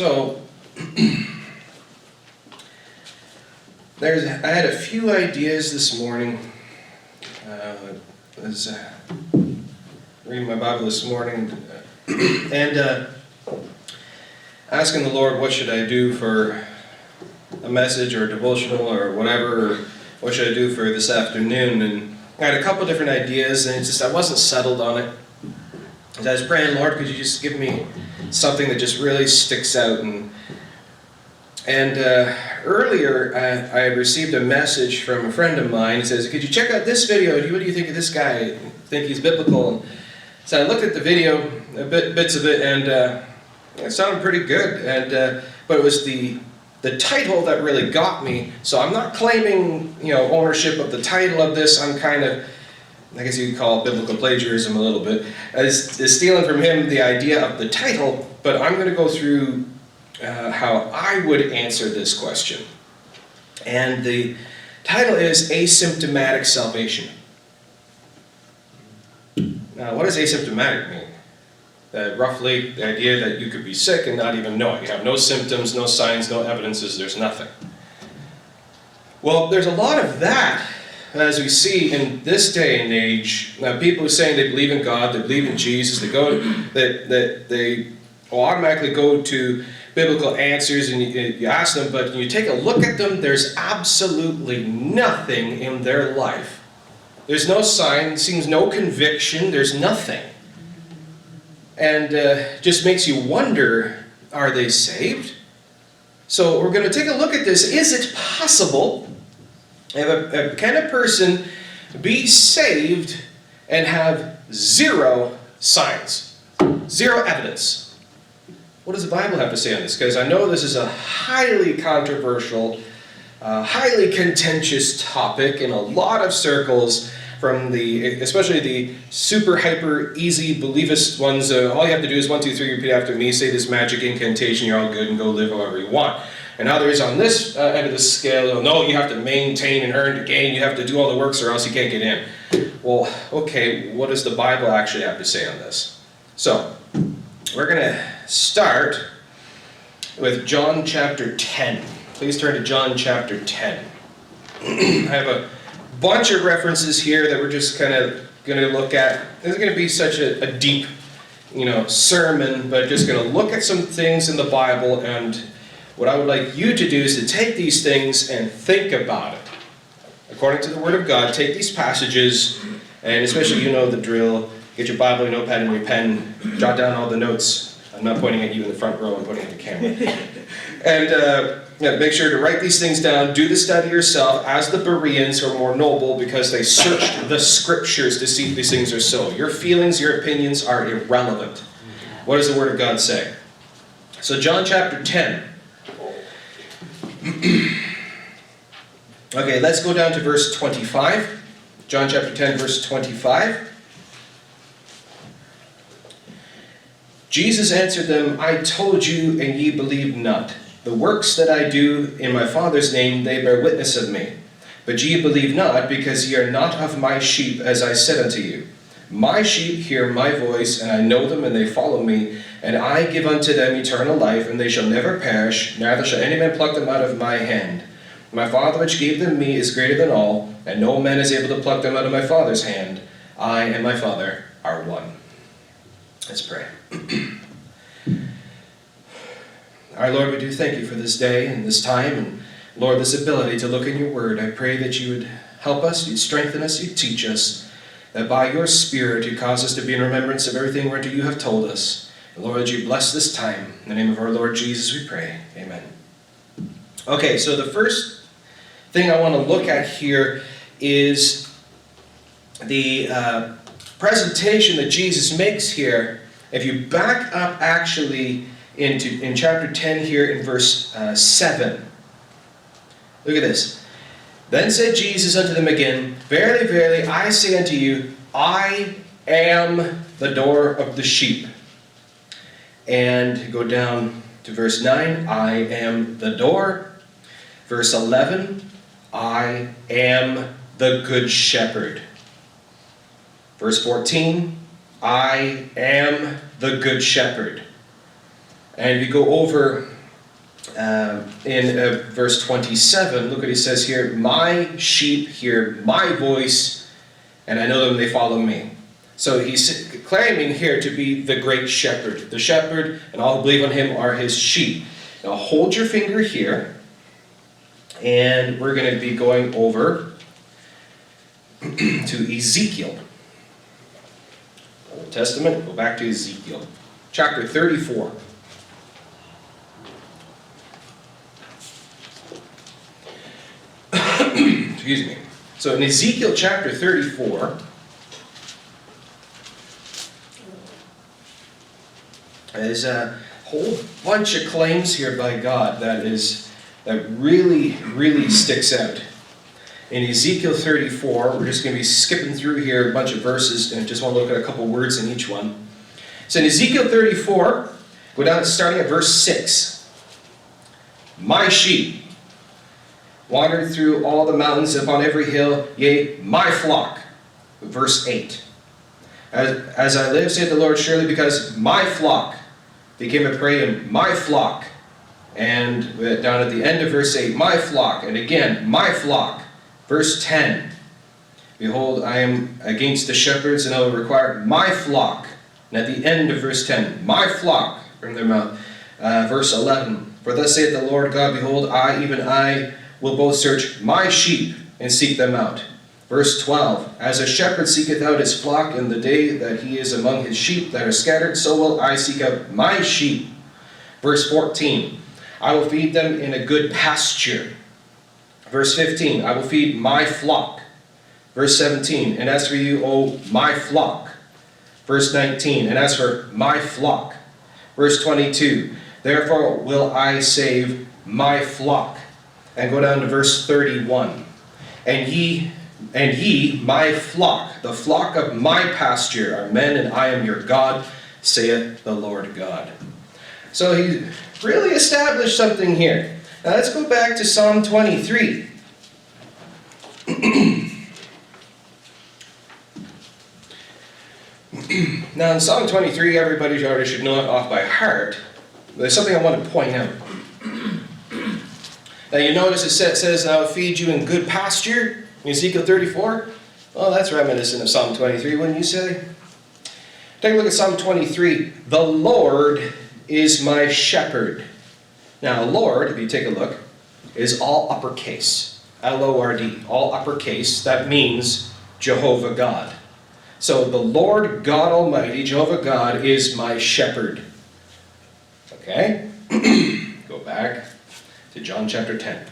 so there's, I had a few ideas this morning. Uh, was uh, reading my Bible this morning uh, and uh, asking the Lord, what should I do for a message or a devotional or whatever, or what should I do for this afternoon? And I had a couple different ideas, and just I wasn't settled on it. As I was praying, Lord, could you just give me something that just really sticks out? And and uh, earlier, I, I had received a message from a friend of mine. He says, "Could you check out this video? What do you think of this guy? Think he's biblical?" And so I looked at the video, bit bits of it, and uh, it sounded pretty good. And uh, but it was the the title that really got me. So I'm not claiming, you know, ownership of the title of this. I'm kind of, I guess you could call it biblical plagiarism a little bit, is, is stealing from him the idea of the title. But I'm going to go through uh, how I would answer this question. And the title is Asymptomatic Salvation. Now, what does asymptomatic mean? Uh, roughly, the idea that you could be sick and not even know it. You have no symptoms, no signs, no evidences, there's nothing. Well, there's a lot of that, as we see in this day and age. Now, people are saying they believe in God, they believe in Jesus, they go, that, that they automatically go to biblical answers and you, you ask them, but you take a look at them, there's absolutely nothing in their life. There's no sign, seems no conviction, there's nothing and uh, just makes you wonder are they saved? So we're going to take a look at this. Is it possible a, can a person be saved and have zero signs, zero evidence? What does the Bible have to say on this? Because I know this is a highly controversial, uh, highly contentious topic in a lot of circles from the, especially the super hyper easy believist ones. Uh, all you have to do is one, two, three, repeat after me, say this magic incantation, you're all good, and go live however you want. And others on this uh, end of the scale, no, you have to maintain and earn to gain, you have to do all the works or else you can't get in. Well, okay, what does the Bible actually have to say on this? So, we're going to start with John chapter 10. Please turn to John chapter 10. I have a bunch of references here that we're just kind of going to look at. This is going to be such a, a deep, you know, sermon, but just going to look at some things in the Bible. And what I would like you to do is to take these things and think about it. According to the Word of God, take these passages, and especially you know the drill. Get your Bible, your notepad, and your pen. Jot down all the notes. I'm not pointing at you in the front row. I'm pointing at the camera. and uh, yeah, make sure to write these things down. Do the study yourself, as the Bereans who are more noble because they searched the scriptures to see if these things are so. Your feelings, your opinions are irrelevant. What does the Word of God say? So, John chapter 10. okay, let's go down to verse 25. John chapter 10, verse 25. Jesus answered them, I told you, and ye believe not. The works that I do in my Father's name, they bear witness of me. But ye believe not, because ye are not of my sheep, as I said unto you. My sheep hear my voice, and I know them, and they follow me. And I give unto them eternal life, and they shall never perish, neither shall any man pluck them out of my hand. My Father which gave them me is greater than all, and no man is able to pluck them out of my Father's hand. I and my Father are one. Let's pray. Our Lord, we do thank you for this day and this time, and Lord, this ability to look in your word. I pray that you would help us, you'd strengthen us, you'd teach us, that by your Spirit you cause us to be in remembrance of everything whereunto you have told us. And Lord, you bless this time. In the name of our Lord Jesus, we pray. Amen. Okay, so the first thing I want to look at here is the uh, presentation that Jesus makes here. If you back up actually into in chapter 10 here in verse uh, 7. Look at this. Then said Jesus unto them again, Verily, verily, I say unto you, I am the door of the sheep. And go down to verse 9, I am the door. Verse 11, I am the good shepherd. Verse 14, I am the good shepherd. And we go over um, in uh, verse 27, look what he says here My sheep hear my voice, and I know them, they follow me. So he's claiming here to be the great shepherd. The shepherd and all who believe on him are his sheep. Now hold your finger here, and we're going to be going over to Ezekiel. Old Testament, go back to Ezekiel, chapter 34. Excuse me. So in Ezekiel chapter 34, there's a whole bunch of claims here by God that is that really, really sticks out. In Ezekiel 34, we're just going to be skipping through here a bunch of verses and just want to look at a couple words in each one. So in Ezekiel 34, go down starting at verse 6. My sheep wandered through all the mountains upon every hill, yea, my flock. Verse 8. As, as I live, saith the Lord, surely because my flock became a prey in my flock. And down at the end of verse 8, my flock, and again, my flock. Verse 10 Behold, I am against the shepherds, and I will require my flock. And at the end of verse 10, my flock from their mouth. Uh, verse 11 For thus saith the Lord God, Behold, I, even I, will both search my sheep and seek them out. Verse 12 As a shepherd seeketh out his flock in the day that he is among his sheep that are scattered, so will I seek out my sheep. Verse 14 I will feed them in a good pasture. Verse 15 I will feed my flock. Verse 17 And as for you, O my flock. Verse 19 And as for my flock. Verse 22 Therefore will I save my flock. And go down to verse 31. And ye and ye, my flock, the flock of my pasture, are men, and I am your God, saith the Lord God. So he really established something here. Now let's go back to Psalm 23. now in Psalm 23, everybody already should know it off by heart. There's something I want to point out. Now you notice it says, I will feed you in good pasture. In Ezekiel 34? Well, that's reminiscent of Psalm 23, wouldn't you say? Take a look at Psalm 23. The Lord is my shepherd. Now, Lord, if you take a look, is all uppercase. L O R D, all uppercase. That means Jehovah God. So the Lord God Almighty, Jehovah God, is my shepherd. Okay? Go back to John chapter 10.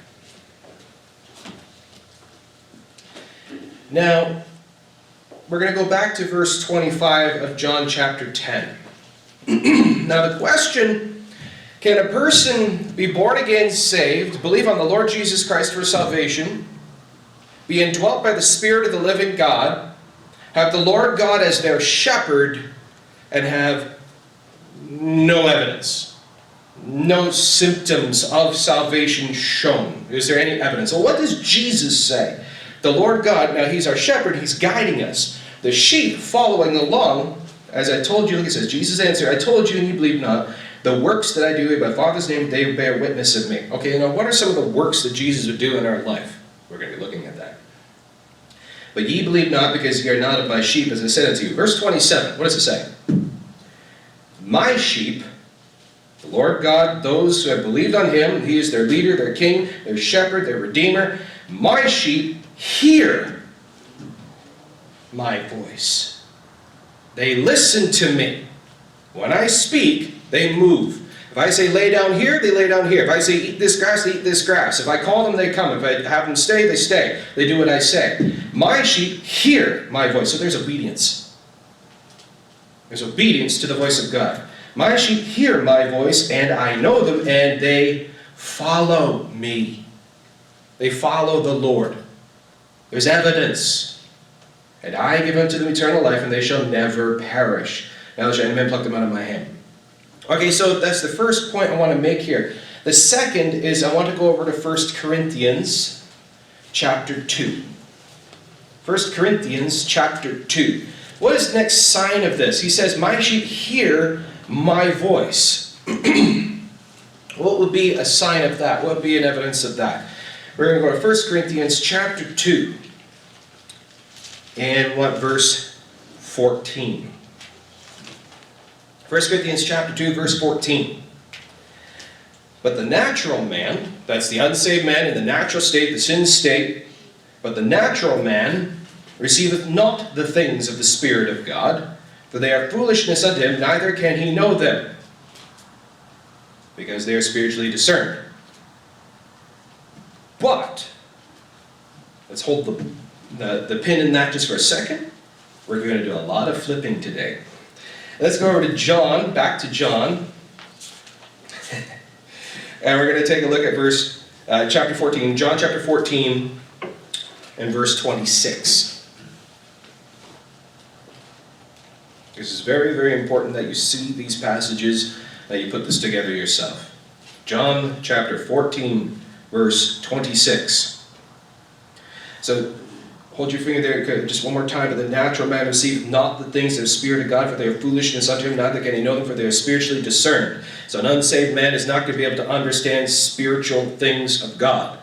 Now, we're going to go back to verse 25 of John chapter 10. now, the question can a person be born again, saved, believe on the Lord Jesus Christ for salvation, be indwelt by the Spirit of the living God, have the Lord God as their shepherd, and have no evidence? No symptoms of salvation shown. Is there any evidence? Well, what does Jesus say? The Lord God, now He's our shepherd, He's guiding us. The sheep following along, as I told you, look, it says, Jesus answered, I told you and you believe not. The works that I do in my Father's name, they bear witness of me. Okay, now what are some of the works that Jesus would do in our life? We're going to be looking at that. But ye believe not because ye are not of my sheep, as I said unto you. Verse 27, what does it say? My sheep, the Lord God, those who have believed on him, he is their leader, their king, their shepherd, their redeemer. My sheep hear my voice. They listen to me. When I speak, they move. If I say lay down here, they lay down here. If I say eat this grass, they eat this grass. If I call them, they come. If I have them stay, they stay. They do what I say. My sheep hear my voice. So there's obedience. There's obedience to the voice of God. My sheep hear my voice, and I know them, and they follow me. They follow the Lord. There's evidence. And I give unto them eternal life, and they shall never perish. Now shall any man pluck them out of my hand. Okay, so that's the first point I want to make here. The second is I want to go over to 1 Corinthians chapter 2. 1 Corinthians chapter 2. What is the next sign of this? He says, My sheep hear my voice. what would be a sign of that? What would be an evidence of that? We're going to go to 1 Corinthians chapter 2 and what verse 14. 1 Corinthians chapter 2, verse 14. But the natural man, that's the unsaved man in the natural state, the sin state, but the natural man receiveth not the things of the Spirit of God, for they are foolishness unto him, neither can he know them, because they are spiritually discerned. But, let's hold the, the, the pin in that just for a second. We're going to do a lot of flipping today. Let's go over to John, back to John. and we're going to take a look at verse, uh, chapter 14, John chapter 14 and verse 26. This is very, very important that you see these passages, that you put this together yourself. John chapter 14, verse 26. So hold your finger there just one more time. But the natural man receiveth not the things of the Spirit of God, for they are foolishness unto him, neither can he know them, for they are spiritually discerned. So an unsaved man is not going to be able to understand spiritual things of God.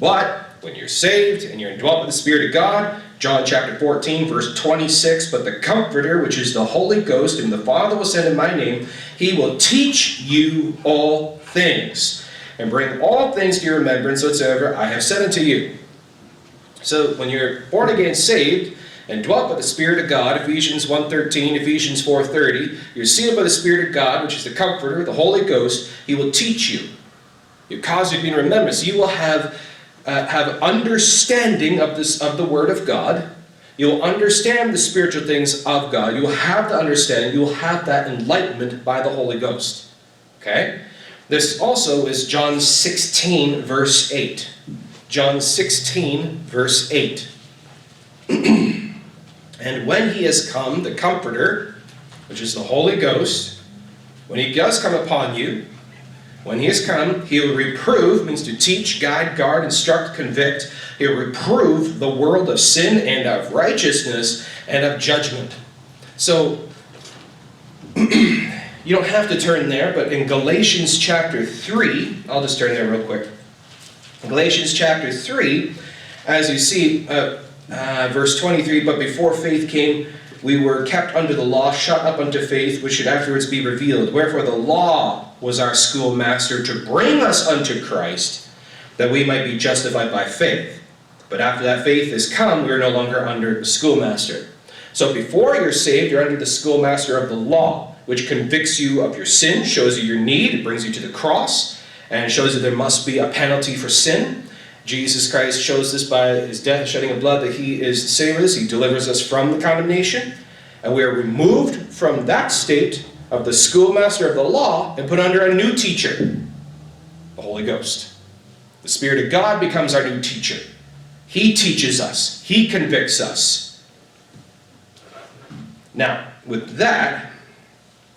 But when you're saved and you're indwelt with the Spirit of God, John chapter 14, verse 26, but the Comforter, which is the Holy Ghost, whom the Father will send in my name, he will teach you all things, and bring all things to your remembrance whatsoever I have said unto you. So when you're born again saved, and dwelt by the Spirit of God, Ephesians 1.13, Ephesians 4.30, you're sealed by the Spirit of God, which is the Comforter, the Holy Ghost, he will teach you. He'll cause to be in remembrance. You will have uh, have understanding of this of the Word of God. You'll understand the spiritual things of God. You will have the understanding. You will have that enlightenment by the Holy Ghost. Okay? This also is John 16, verse 8. John 16, verse 8. and when he has come, the Comforter, which is the Holy Ghost, when he does come upon you, when he has come, he will reprove, means to teach, guide, guard, instruct, convict. He'll reprove the world of sin and of righteousness and of judgment. So, you don't have to turn there, but in Galatians chapter 3, I'll just turn there real quick. Galatians chapter 3, as you see, uh, uh, verse 23, but before faith came, we were kept under the law, shut up unto faith, which should afterwards be revealed. Wherefore the law was our schoolmaster to bring us unto Christ, that we might be justified by faith. But after that faith is come, we are no longer under the schoolmaster. So before you're saved, you're under the schoolmaster of the law, which convicts you of your sin, shows you your need, brings you to the cross, and shows that there must be a penalty for sin. Jesus Christ shows this by his death and shedding of blood that he is the savior us. He delivers us from the condemnation. And we are removed from that state of the schoolmaster of the law and put under a new teacher, the Holy Ghost. The Spirit of God becomes our new teacher. He teaches us, He convicts us. Now, with that,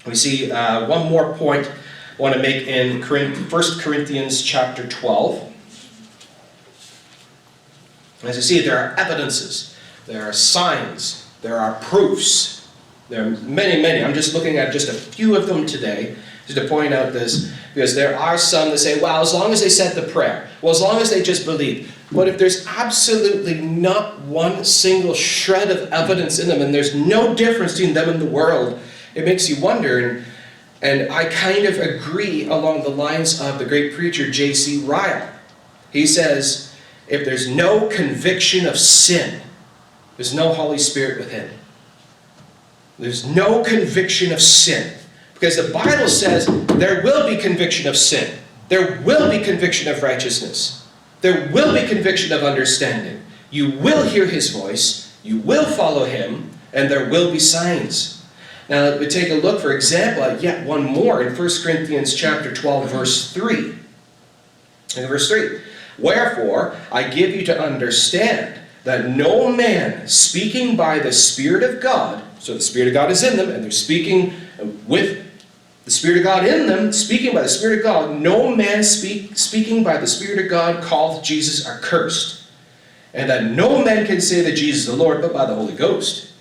we see uh, one more point I want to make in 1 Corinthians chapter 12. As you see, there are evidences, there are signs, there are proofs. There are many, many. I'm just looking at just a few of them today just to point out this, because there are some that say, well, as long as they said the prayer, well, as long as they just believe. But if there's absolutely not one single shred of evidence in them, and there's no difference between them and the world, it makes you wonder. And, and I kind of agree along the lines of the great preacher J.C. Ryle. He says, if there's no conviction of sin, there's no Holy Spirit within. There's no conviction of sin. Because the Bible says there will be conviction of sin. There will be conviction of righteousness. There will be conviction of understanding. You will hear his voice. You will follow him. And there will be signs. Now, let we take a look, for example, at yet one more in 1 Corinthians chapter 12, verse 3. In verse 3. Wherefore, I give you to understand that no man speaking by the Spirit of God, so the Spirit of God is in them, and they're speaking with the Spirit of God in them, speaking by the Spirit of God, no man speak, speaking by the Spirit of God calleth Jesus accursed. And that no man can say that Jesus is the Lord but by the Holy Ghost.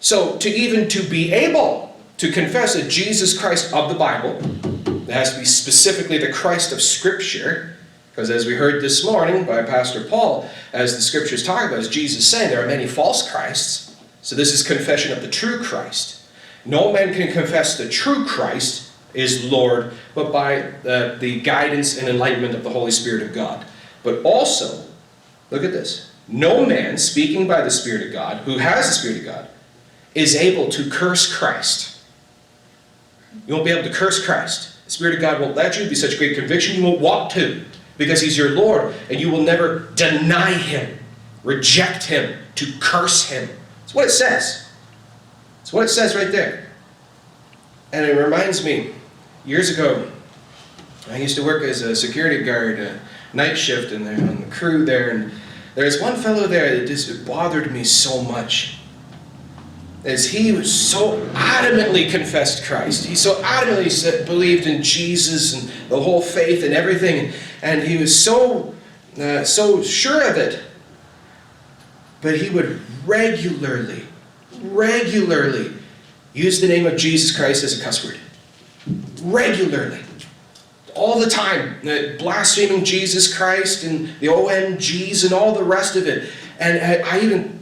So to even to be able to confess that Jesus Christ of the Bible, that has to be specifically the Christ of Scripture, because as we heard this morning by Pastor Paul, as the scriptures talk about, as Jesus saying, there are many false Christs. So this is confession of the true Christ. No man can confess the true Christ is Lord, but by the, guidance and enlightenment of the Holy Spirit of God. But also, look at this. No man speaking by the Spirit of God, who has the Spirit of God, is able to curse Christ. You won't be able to curse Christ. The Spirit of God won't let you. It'll be such great conviction you won't want to because He's your Lord and you will never deny Him, reject Him, to curse Him. That's what it says. That's what it says right there. And it reminds me, years ago, I used to work as a security guard, a night shift, and on the crew there, and there's one fellow there that just bothered me so much as he was so adamantly confessed Christ. He so adamantly said, believed in Jesus and the whole faith and everything, and he was so uh, so sure of it. But he would regularly, regularly use the name of Jesus Christ as a cuss word. Regularly. All the time, uh, blaspheming Jesus Christ and the OMGs and all the rest of it. And I, I even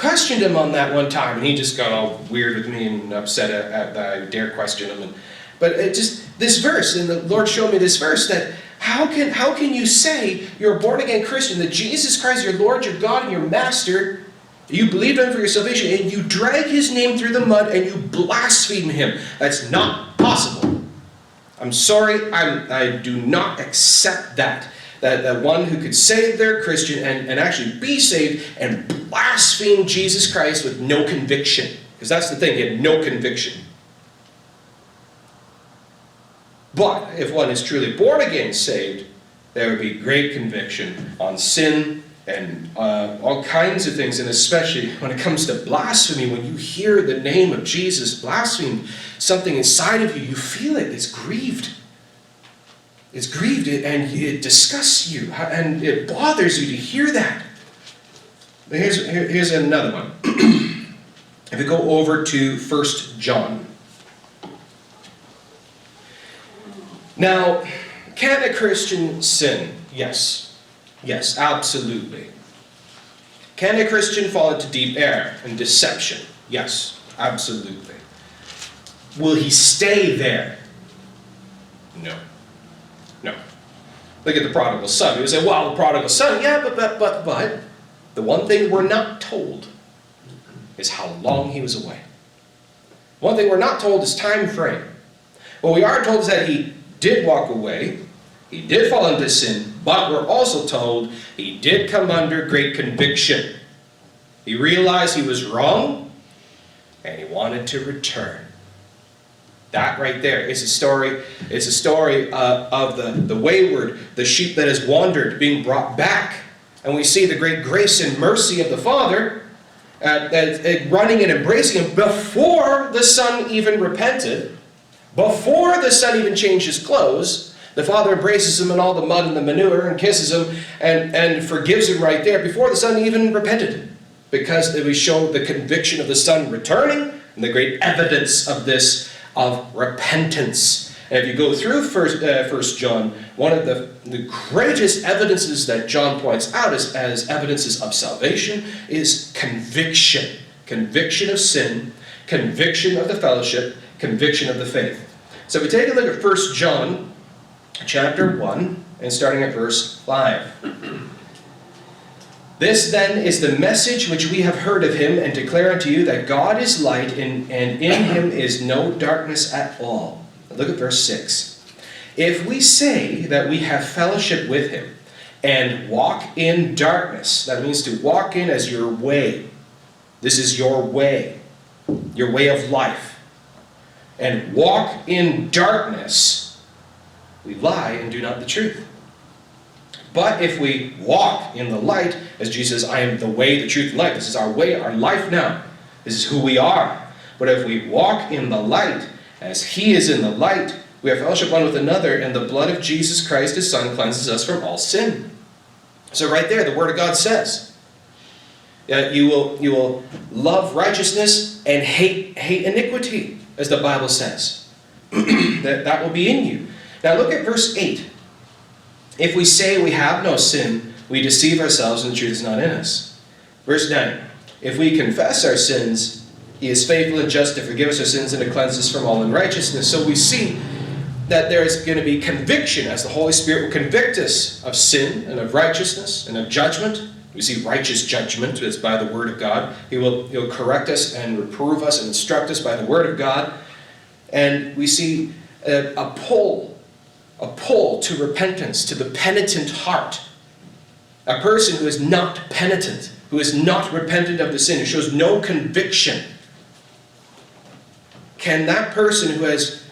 questioned him on that one time, and he just got all weird with me and upset at, at that I dare question him. And, but it just this verse, and the Lord showed me this verse that how can how can you say you're a born again Christian that Jesus Christ, your Lord, your God, and your Master, you believe in him for your salvation, and you drag his name through the mud and you blaspheme him? That's not possible. I'm sorry, I'm, I do not accept that that, that one who could say they're Christian and, and actually be saved and blaspheme Jesus Christ with no conviction. Because that's the thing, he had no conviction. But if one is truly born again saved, there would be great conviction on sin and uh, all kinds of things, and especially when it comes to blasphemy, when you hear the name of Jesus blasphemed, something inside of you, you feel it, it's grieved is grieved and it disgusts you and it bothers you to hear that. Here's, here's another one. if we go over to 1 John. Now, can a Christian sin? Yes. Yes, absolutely. Can a Christian fall into deep error and deception? Yes, absolutely. Will he stay there? No. Look at the prodigal son. You say, well, the prodigal son, yeah, but, but, but, but. The one thing we're not told is how long he was away. One thing we're not told is time frame. What we are told is that he did walk away, he did fall into sin, but we're also told he did come under great conviction. He realized he was wrong, and he wanted to return. That right there is a story. It's a story uh, of the, the wayward, the sheep that has wandered, being brought back. And we see the great grace and mercy of the Father uh, uh, running and embracing him before the Son even repented, before the Son even changed his clothes. The Father embraces him in all the mud and the manure and kisses him and, and forgives him right there before the Son even repented. Because we show the conviction of the Son returning and the great evidence of this of repentance. And if you go through First, uh, First John, one of the, the greatest evidences that John points out as, as evidences of salvation is conviction. Conviction of sin, conviction of the fellowship, conviction of the faith. So if we take a look at First John chapter 1 and starting at verse 5. This then is the message which we have heard of him and declare unto you that God is light and, and in him is no darkness at all. Look at verse 6. If we say that we have fellowship with him and walk in darkness, that means to walk in as your way. This is your way, your way of life. And walk in darkness, we lie and do not the truth. But if we walk in the light, as Jesus says, I am the way, the truth, and life. This is our way, our life now. This is who we are. But if we walk in the light, as He is in the light, we have fellowship one with another, and the blood of Jesus Christ, His Son, cleanses us from all sin. So, right there, the Word of God says Uh, you, will, you will love righteousness and hate, hate iniquity, as the Bible says. that, that will be in you. Now look at verse 8. If we say we have no sin, we deceive ourselves and the truth is not in us. Verse 9. If we confess our sins, he is faithful and just to forgive us our sins and to cleanse us from all unrighteousness. So we see that there is going to be conviction as the Holy Spirit will convict us of sin and of righteousness and of judgment. We see righteous judgment is by the Word of God. He will he'll correct us and reprove us and instruct us by the Word of God. And we see a, a pull, a pull to repentance, to the penitent heart. A person who is not penitent, who is not repentant of the sin, who shows no conviction. Can that person who has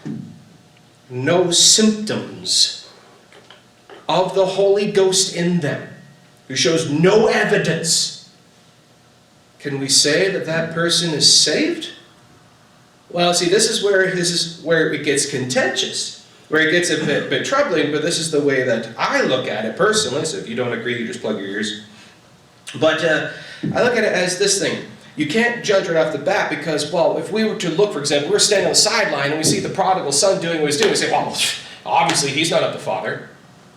no symptoms of the Holy Ghost in them, who shows no evidence, can we say that that person is saved? Well, see, this is where this is where it gets contentious, where it gets a bit, bit troubling. But this is the way that I look at it personally. So if you don't agree, you just plug your ears. But uh, I look at it as this thing. You can't judge right off the bat because, well, if we were to look, for example, we're standing on the sideline and we see the prodigal son doing what he's doing, we say, well, obviously he's not of the father.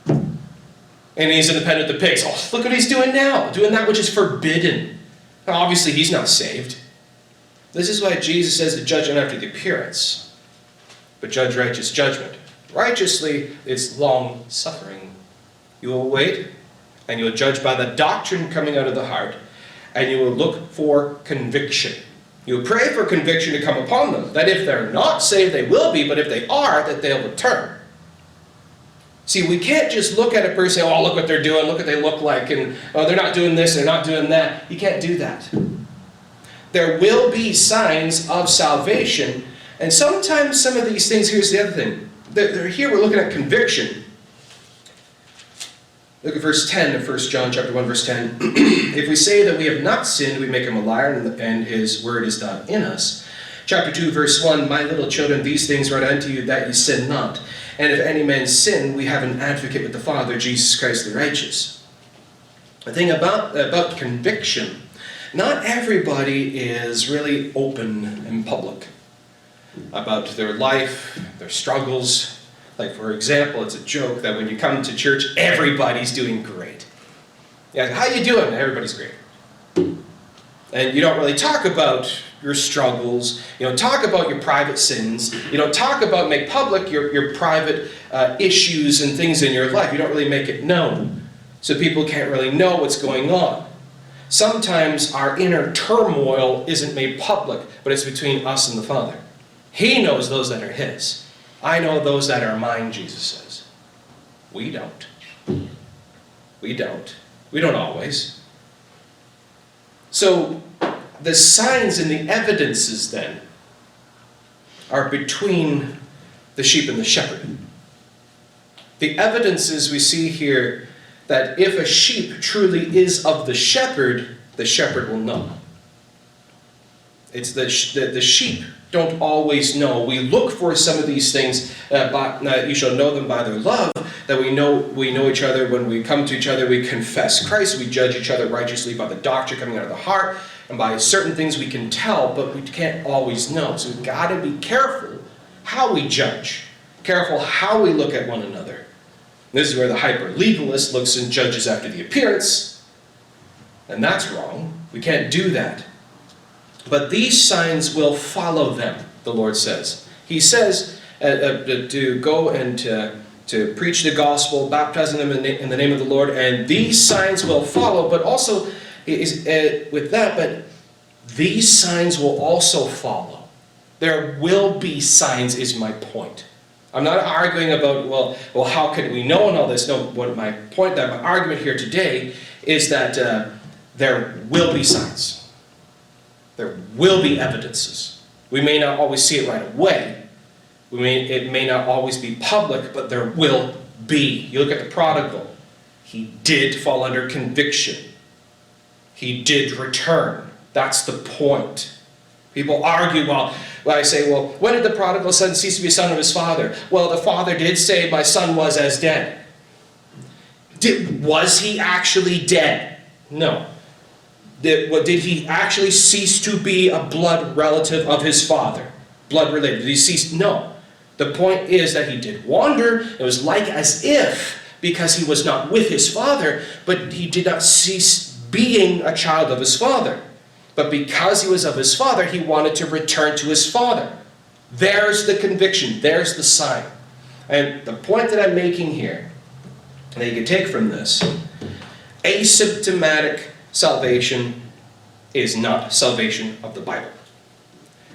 And he's independent of the pigs. Oh, look what he's doing now, doing that which is forbidden. Obviously he's not saved. This is why Jesus says to judge not after the appearance, but judge righteous judgment. Righteously, it's long suffering. You will wait, and you will judge by the doctrine coming out of the heart, and you will look for conviction. You will pray for conviction to come upon them, that if they're not saved, they will be, but if they are, that they'll return. See, we can't just look at a person and say, oh, look what they're doing, look what they look like, and oh, they're not doing this, they're not doing that. You can't do that there will be signs of salvation. And sometimes some of these things, here's the other thing. They're, here we're looking at conviction. Look at verse 10 of 1 John chapter 1, verse 10. if we say that we have not sinned, we make him a liar, and his word is not in us. Chapter 2, verse 1 My little children, these things write unto you that ye sin not. And if any man sin, we have an advocate with the Father, Jesus Christ the righteous. The thing about, about conviction not everybody is really open in public about their life, their struggles. Like, for example, it's a joke that when you come to church, everybody's doing great. Yeah, how you doing? Everybody's great. And you don't really talk about your struggles. You don't talk about your private sins. You don't talk about, make public your, your private uh, issues and things in your life. You don't really make it known. So people can't really know what's going on. Sometimes our inner turmoil isn't made public, but it's between us and the Father. He knows those that are His. I know those that are mine, Jesus says. We don't. We don't. We don't always. So, the signs and the evidences then are between the sheep and the shepherd. The evidences we see here that if a sheep truly is of the shepherd, the shepherd will know. It's the, the, the sheep don't always know. We look for some of these things, uh, but uh, you shall know them by their love. That we know we know each other when we come to each other. We confess Christ. We judge each other righteously by the doctrine coming out of the heart, and by certain things we can tell, but we can't always know. So we've got to be careful how we judge. Careful how we look at one another. This is where the hyper legalist looks and judges after the appearance, and that's wrong. We can't do that. But these signs will follow them, the Lord says. He says uh, uh, to go and to, to preach the gospel, baptizing them in the, in the, name of the Lord, and these signs will follow. But also, is, uh, with that, but these signs will also follow. There will be signs, is my point. I'm not arguing about, well, well, how can we know and all this? No, what my point, that my argument here today is that uh, there will be signs. There will be evidences. We may not always see it right away. We may, it may not always be public, but there will be. You look at the prodigal. He did fall under conviction. He did return. That's the point. People argue, well, I say, well, when did the prodigal son cease to be a son of his father? Well, the father did say, my son was as dead. Did, was he actually dead? No. Did, what, did he actually cease to be a blood relative of his father? Blood related. Did he cease? No. The point is that he did wander. It was like as if, because he was not with his father, but he did not cease being a child of his father. But because he was of his father, he wanted to return to his father. There's the conviction, there's the sign. And the point that I'm making here, that you can take from this, asymptomatic salvation is not salvation of the Bible.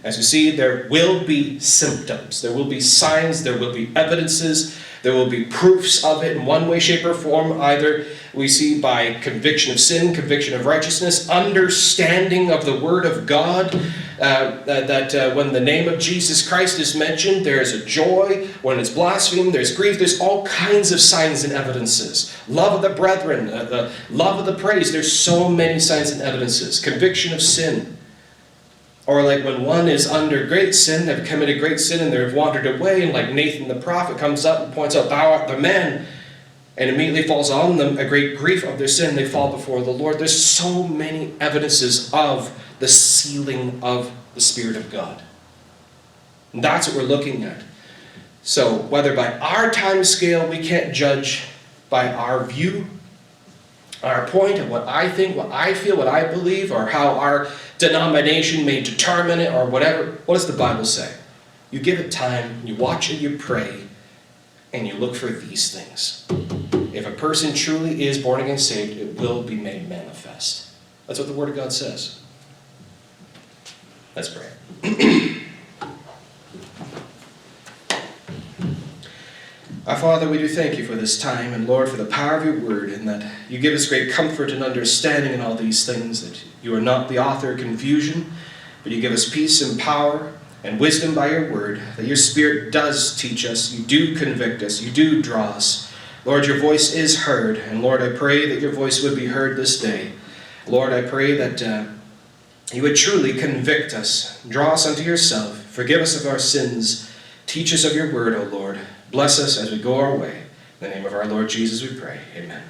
As you see, there will be symptoms, there will be signs, there will be evidences, there will be proofs of it in one way, shape, or form. Either we see by conviction of sin, conviction of righteousness, understanding of the Word of God, uh, that, that uh, when the name of Jesus Christ is mentioned, there is a joy. When it's blasphemed, there's grief. There's all kinds of signs and evidences. Love of the brethren, uh, the love of the praise. There's so many signs and evidences. Conviction of sin. Or like when one is under great sin, they've committed great sin and they've wandered away, and like Nathan the prophet comes up and points out, Thou art the man, and immediately falls on them a great grief of their sin, they fall before the Lord. There's so many evidences of the sealing of the Spirit of God. And that's what we're looking at. So whether by our time scale, we can't judge by our view, our point of what I think, what I feel, what I believe, or how our denomination may determine it, or whatever. What does the Bible say? You give it time, you watch it, you pray, and you look for these things. If a person truly is born again saved, it will be made manifest. That's what the Word of God says. Let's pray. Our Father, we do thank you for this time, and Lord, for the power of your word, and that you give us great comfort and understanding in all these things, that you are not the author of confusion, but you give us peace and power and wisdom by your word, that your Spirit does teach us, you do convict us, you do draw us. Lord, your voice is heard, and Lord, I pray that your voice would be heard this day. Lord, I pray that uh, you would truly convict us, draw us unto yourself, forgive us of our sins, teach us of your word, O Lord. Bless us as we go our way. In the name of our Lord Jesus, we pray. Amen.